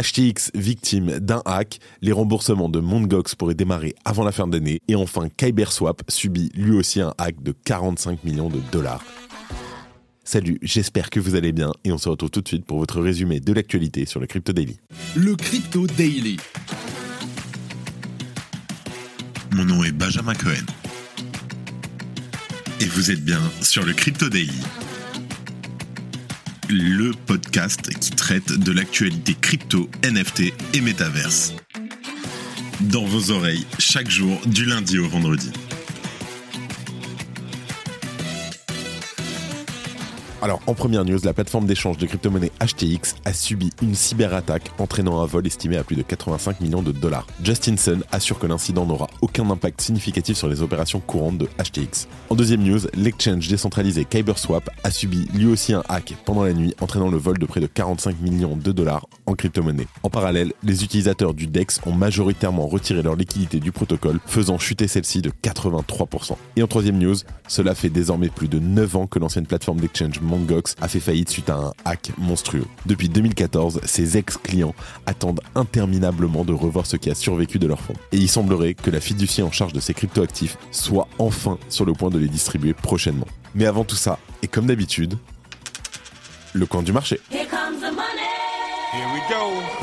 HTX victime d'un hack, les remboursements de Mondgox pourraient démarrer avant la fin d'année, et enfin KyberSwap subit lui aussi un hack de 45 millions de dollars. Salut, j'espère que vous allez bien et on se retrouve tout de suite pour votre résumé de l'actualité sur le Crypto Daily. Le Crypto Daily. Mon nom est Benjamin Cohen. Et vous êtes bien sur le Crypto Daily. Le podcast qui traite de l'actualité crypto, NFT et métaverse. Dans vos oreilles, chaque jour, du lundi au vendredi. Alors, en première news, la plateforme d'échange de crypto-monnaies HTX a subi une cyberattaque entraînant un vol estimé à plus de 85 millions de dollars. Justin Sun assure que l'incident n'aura aucun impact significatif sur les opérations courantes de HTX. En deuxième news, l'exchange décentralisé KyberSwap a subi lui aussi un hack pendant la nuit entraînant le vol de près de 45 millions de dollars en crypto-monnaie. En parallèle, les utilisateurs du DEX ont majoritairement retiré leur liquidité du protocole, faisant chuter celle-ci de 83%. Et en troisième news, cela fait désormais plus de 9 ans que l'ancienne plateforme d'exchange Mongox a fait faillite suite à un hack monstrueux. Depuis 2014, ses ex-clients attendent interminablement de revoir ce qui a survécu de leurs fonds. Et il semblerait que la fiducie en charge de ces cryptoactifs soit enfin sur le point de les distribuer prochainement. Mais avant tout ça, et comme d'habitude, le coin du marché. Here comes the money. Here we go.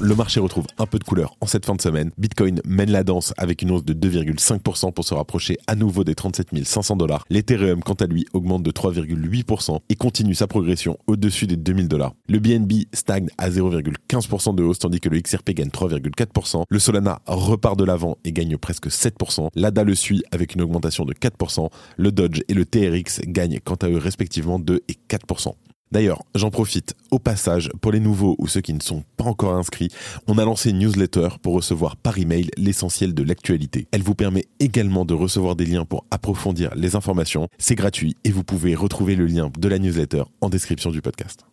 Le marché retrouve un peu de couleur en cette fin de semaine. Bitcoin mène la danse avec une hausse de 2,5% pour se rapprocher à nouveau des 37 500 dollars. L'Ethereum, quant à lui, augmente de 3,8% et continue sa progression au-dessus des 2000 dollars. Le BNB stagne à 0,15% de hausse tandis que le XRP gagne 3,4%. Le Solana repart de l'avant et gagne presque 7%. L'ADA le suit avec une augmentation de 4%. Le Dodge et le TRX gagnent quant à eux respectivement 2 et 4%. D'ailleurs, j'en profite au passage pour les nouveaux ou ceux qui ne sont pas encore inscrits. On a lancé une newsletter pour recevoir par email l'essentiel de l'actualité. Elle vous permet également de recevoir des liens pour approfondir les informations. C'est gratuit et vous pouvez retrouver le lien de la newsletter en description du podcast.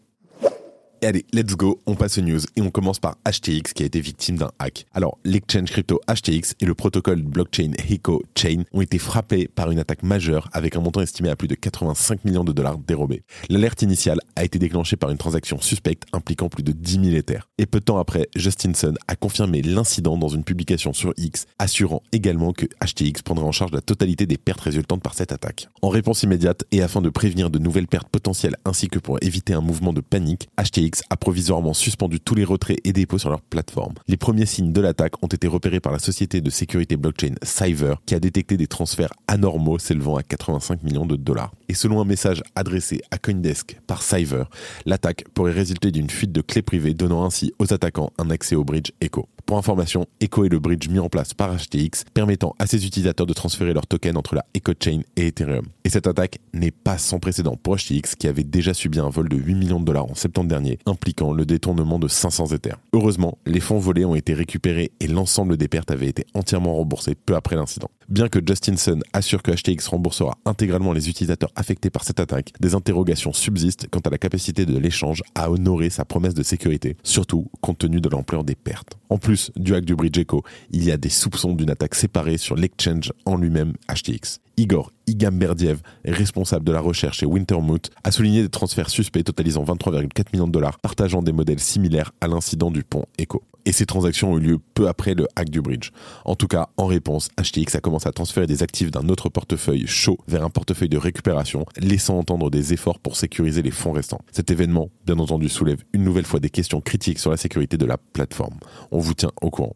Allez, let's go, on passe aux news et on commence par HTX qui a été victime d'un hack. Alors, l'exchange crypto HTX et le protocole blockchain Heco Chain ont été frappés par une attaque majeure avec un montant estimé à plus de 85 millions de dollars dérobés. L'alerte initiale a été déclenchée par une transaction suspecte impliquant plus de 10 000 Ethers. Et peu de temps après, Justin Sun a confirmé l'incident dans une publication sur X, assurant également que HTX prendrait en charge la totalité des pertes résultantes par cette attaque. En réponse immédiate et afin de prévenir de nouvelles pertes potentielles ainsi que pour éviter un mouvement de panique, HTX a provisoirement suspendu tous les retraits et dépôts sur leur plateforme. Les premiers signes de l'attaque ont été repérés par la société de sécurité blockchain Cyver qui a détecté des transferts anormaux s'élevant à 85 millions de dollars. Et selon un message adressé à Coindesk par Cyver, l'attaque pourrait résulter d'une fuite de clés privées donnant ainsi aux attaquants un accès au bridge Echo. Pour information, Echo est le bridge mis en place par HTX permettant à ses utilisateurs de transférer leurs tokens entre la Echo Chain et Ethereum. Et cette attaque n'est pas sans précédent pour HTX qui avait déjà subi un vol de 8 millions de dollars en septembre dernier, impliquant le détournement de 500 Ethers. Heureusement, les fonds volés ont été récupérés et l'ensemble des pertes avait été entièrement remboursé peu après l'incident. Bien que Justin Sun assure que HTX remboursera intégralement les utilisateurs affectés par cette attaque, des interrogations subsistent quant à la capacité de l'échange à honorer sa promesse de sécurité, surtout compte tenu de l'ampleur des pertes. En plus du hack du Bridge Echo, il y a des soupçons d'une attaque séparée sur l'exchange en lui-même HTX. Igor Igamberdiev, responsable de la recherche chez Wintermute, a souligné des transferts suspects totalisant 23,4 millions de dollars, partageant des modèles similaires à l'incident du pont Echo. Et ces transactions ont eu lieu peu après le hack du bridge. En tout cas, en réponse, HTX a commencé à transférer des actifs d'un autre portefeuille chaud vers un portefeuille de récupération, laissant entendre des efforts pour sécuriser les fonds restants. Cet événement, bien entendu, soulève une nouvelle fois des questions critiques sur la sécurité de la plateforme. On vous tient au courant.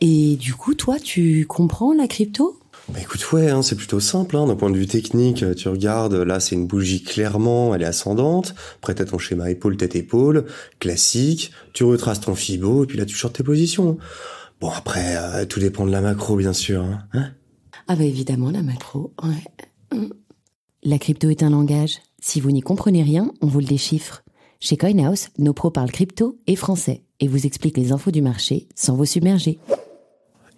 Et du coup, toi, tu comprends la crypto? Bah écoute, ouais, hein, c'est plutôt simple. Hein, D'un point de vue technique, tu regardes, là c'est une bougie clairement, elle est ascendante. Après t'as ton schéma épaule tête épaule, classique. Tu retraces ton fibo et puis là tu shorts tes positions. Bon après, euh, tout dépend de la macro bien sûr. Hein, hein? Ah bah évidemment la macro. Ouais. Mm. La crypto est un langage. Si vous n'y comprenez rien, on vous le déchiffre. Chez CoinHouse, nos pros parlent crypto et français et vous expliquent les infos du marché sans vous submerger.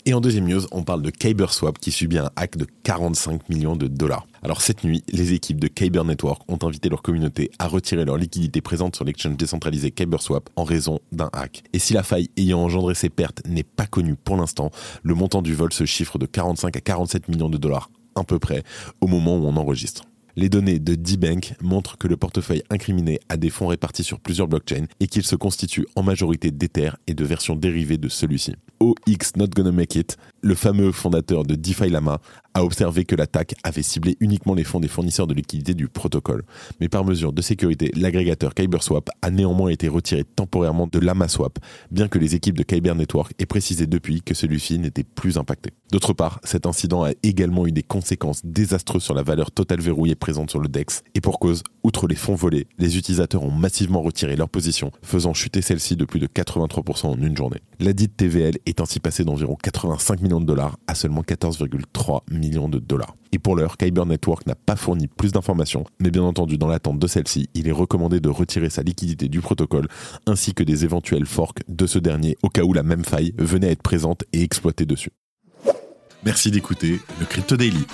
Et en deuxième news, on parle de KyberSwap qui subit un hack de 45 millions de dollars. Alors cette nuit, les équipes de Kyber Network ont invité leur communauté à retirer leur liquidité présente sur l'exchange décentralisé KyberSwap en raison d'un hack. Et si la faille ayant engendré ces pertes n'est pas connue pour l'instant, le montant du vol se chiffre de 45 à 47 millions de dollars à peu près au moment où on enregistre. Les données de D-Bank montrent que le portefeuille incriminé a des fonds répartis sur plusieurs blockchains et qu'il se constitue en majorité d'Ether et de versions dérivées de celui-ci. OX Not Gonna Make It, le fameux fondateur de DeFi Lama, a observé que l'attaque avait ciblé uniquement les fonds des fournisseurs de liquidités du protocole. Mais par mesure de sécurité, l'agrégateur KyberSwap a néanmoins été retiré temporairement de LamaSwap, bien que les équipes de Kyber Network aient précisé depuis que celui-ci n'était plus impacté. D'autre part, cet incident a également eu des conséquences désastreuses sur la valeur totale verrouillée présente sur le DEX. Et pour cause, outre les fonds volés, les utilisateurs ont massivement retiré leur position, faisant chuter celle-ci de plus de 83% en une journée. La dite TVL est ainsi passée d'environ 85 millions de dollars à seulement 14,3 millions de dollars. Et pour l'heure, Kyber Network n'a pas fourni plus d'informations, mais bien entendu, dans l'attente de celle-ci, il est recommandé de retirer sa liquidité du protocole ainsi que des éventuels forks de ce dernier au cas où la même faille venait à être présente et exploitée dessus. Merci d'écouter le Crypto Daily.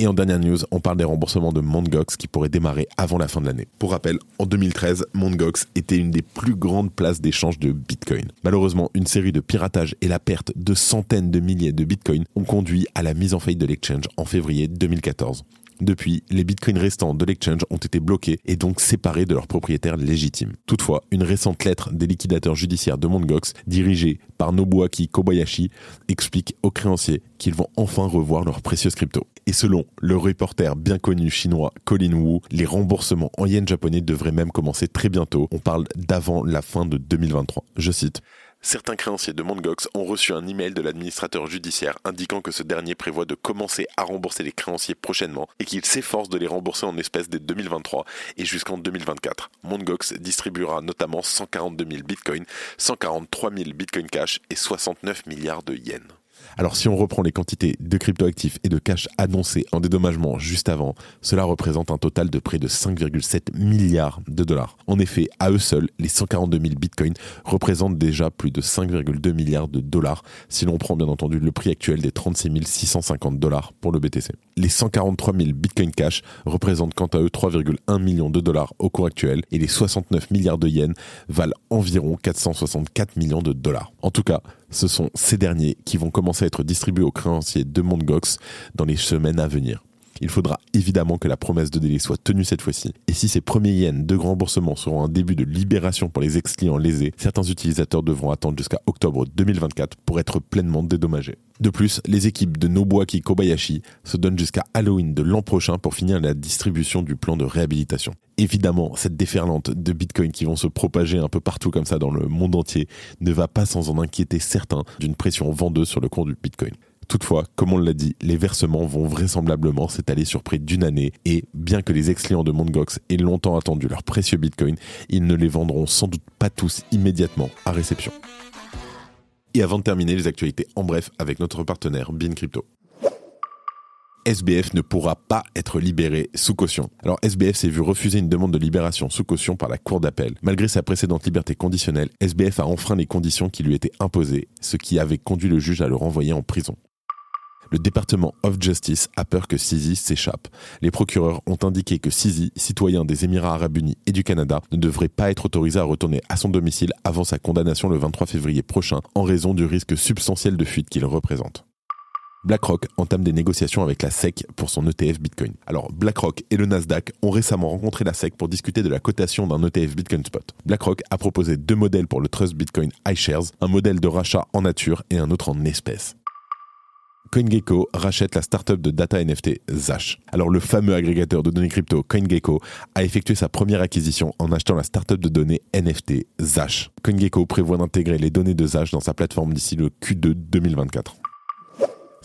Et en dernière news, on parle des remboursements de Mondgox qui pourraient démarrer avant la fin de l'année. Pour rappel, en 2013, Mondgox était une des plus grandes places d'échange de Bitcoin. Malheureusement, une série de piratages et la perte de centaines de milliers de Bitcoin ont conduit à la mise en faillite de l'exchange en février 2014. Depuis, les bitcoins restants de l'exchange ont été bloqués et donc séparés de leurs propriétaires légitimes. Toutefois, une récente lettre des liquidateurs judiciaires de Mondgox, dirigée par Nobuaki Kobayashi, explique aux créanciers qu'ils vont enfin revoir leurs précieuses cryptos. Et selon le reporter bien connu chinois Colin Wu, les remboursements en yens japonais devraient même commencer très bientôt. On parle d'avant la fin de 2023. Je cite. Certains créanciers de Mondgox ont reçu un email de l'administrateur judiciaire indiquant que ce dernier prévoit de commencer à rembourser les créanciers prochainement et qu'il s'efforce de les rembourser en espèces dès 2023 et jusqu'en 2024. Mondgox distribuera notamment 142 000 bitcoins, 143 000 bitcoin cash et 69 milliards de yens. Alors si on reprend les quantités de cryptoactifs et de cash annoncés en dédommagement juste avant, cela représente un total de près de 5,7 milliards de dollars. En effet, à eux seuls, les 142 000 bitcoins représentent déjà plus de 5,2 milliards de dollars si l'on prend bien entendu le prix actuel des 36 650 dollars pour le BTC. Les 143 000 bitcoins cash représentent quant à eux 3,1 millions de dollars au cours actuel et les 69 milliards de yens valent environ 464 millions de dollars. En tout cas, ce sont ces derniers qui vont commencer à être distribués aux créanciers de Mondgox dans les semaines à venir. Il faudra évidemment que la promesse de délai soit tenue cette fois-ci. Et si ces premiers yens de remboursement seront un début de libération pour les ex-clients lésés, certains utilisateurs devront attendre jusqu'à octobre 2024 pour être pleinement dédommagés. De plus, les équipes de Nobuaki Kobayashi se donnent jusqu'à Halloween de l'an prochain pour finir la distribution du plan de réhabilitation. Évidemment, cette déferlante de Bitcoin qui vont se propager un peu partout comme ça dans le monde entier ne va pas sans en inquiéter certains d'une pression vendeuse sur le cours du Bitcoin. Toutefois, comme on l'a dit, les versements vont vraisemblablement s'étaler sur près d'une année et bien que les ex-clients de Mondgox aient longtemps attendu leurs précieux bitcoins, ils ne les vendront sans doute pas tous immédiatement à réception. Et avant de terminer les actualités en bref avec notre partenaire Bin Crypto. SBF ne pourra pas être libéré sous caution. Alors SBF s'est vu refuser une demande de libération sous caution par la Cour d'appel. Malgré sa précédente liberté conditionnelle, SBF a enfreint les conditions qui lui étaient imposées, ce qui avait conduit le juge à le renvoyer en prison. Le département of Justice a peur que Sisi s'échappe. Les procureurs ont indiqué que Sisi, citoyen des Émirats arabes unis et du Canada, ne devrait pas être autorisé à retourner à son domicile avant sa condamnation le 23 février prochain en raison du risque substantiel de fuite qu'il représente. BlackRock entame des négociations avec la SEC pour son ETF Bitcoin. Alors, BlackRock et le Nasdaq ont récemment rencontré la SEC pour discuter de la cotation d'un ETF Bitcoin Spot. BlackRock a proposé deux modèles pour le Trust Bitcoin iShares, un modèle de rachat en nature et un autre en espèces. CoinGecko rachète la startup de data NFT Zash. Alors le fameux agrégateur de données crypto CoinGecko a effectué sa première acquisition en achetant la startup de données NFT Zash. CoinGecko prévoit d'intégrer les données de Zash dans sa plateforme d'ici le Q2 2024.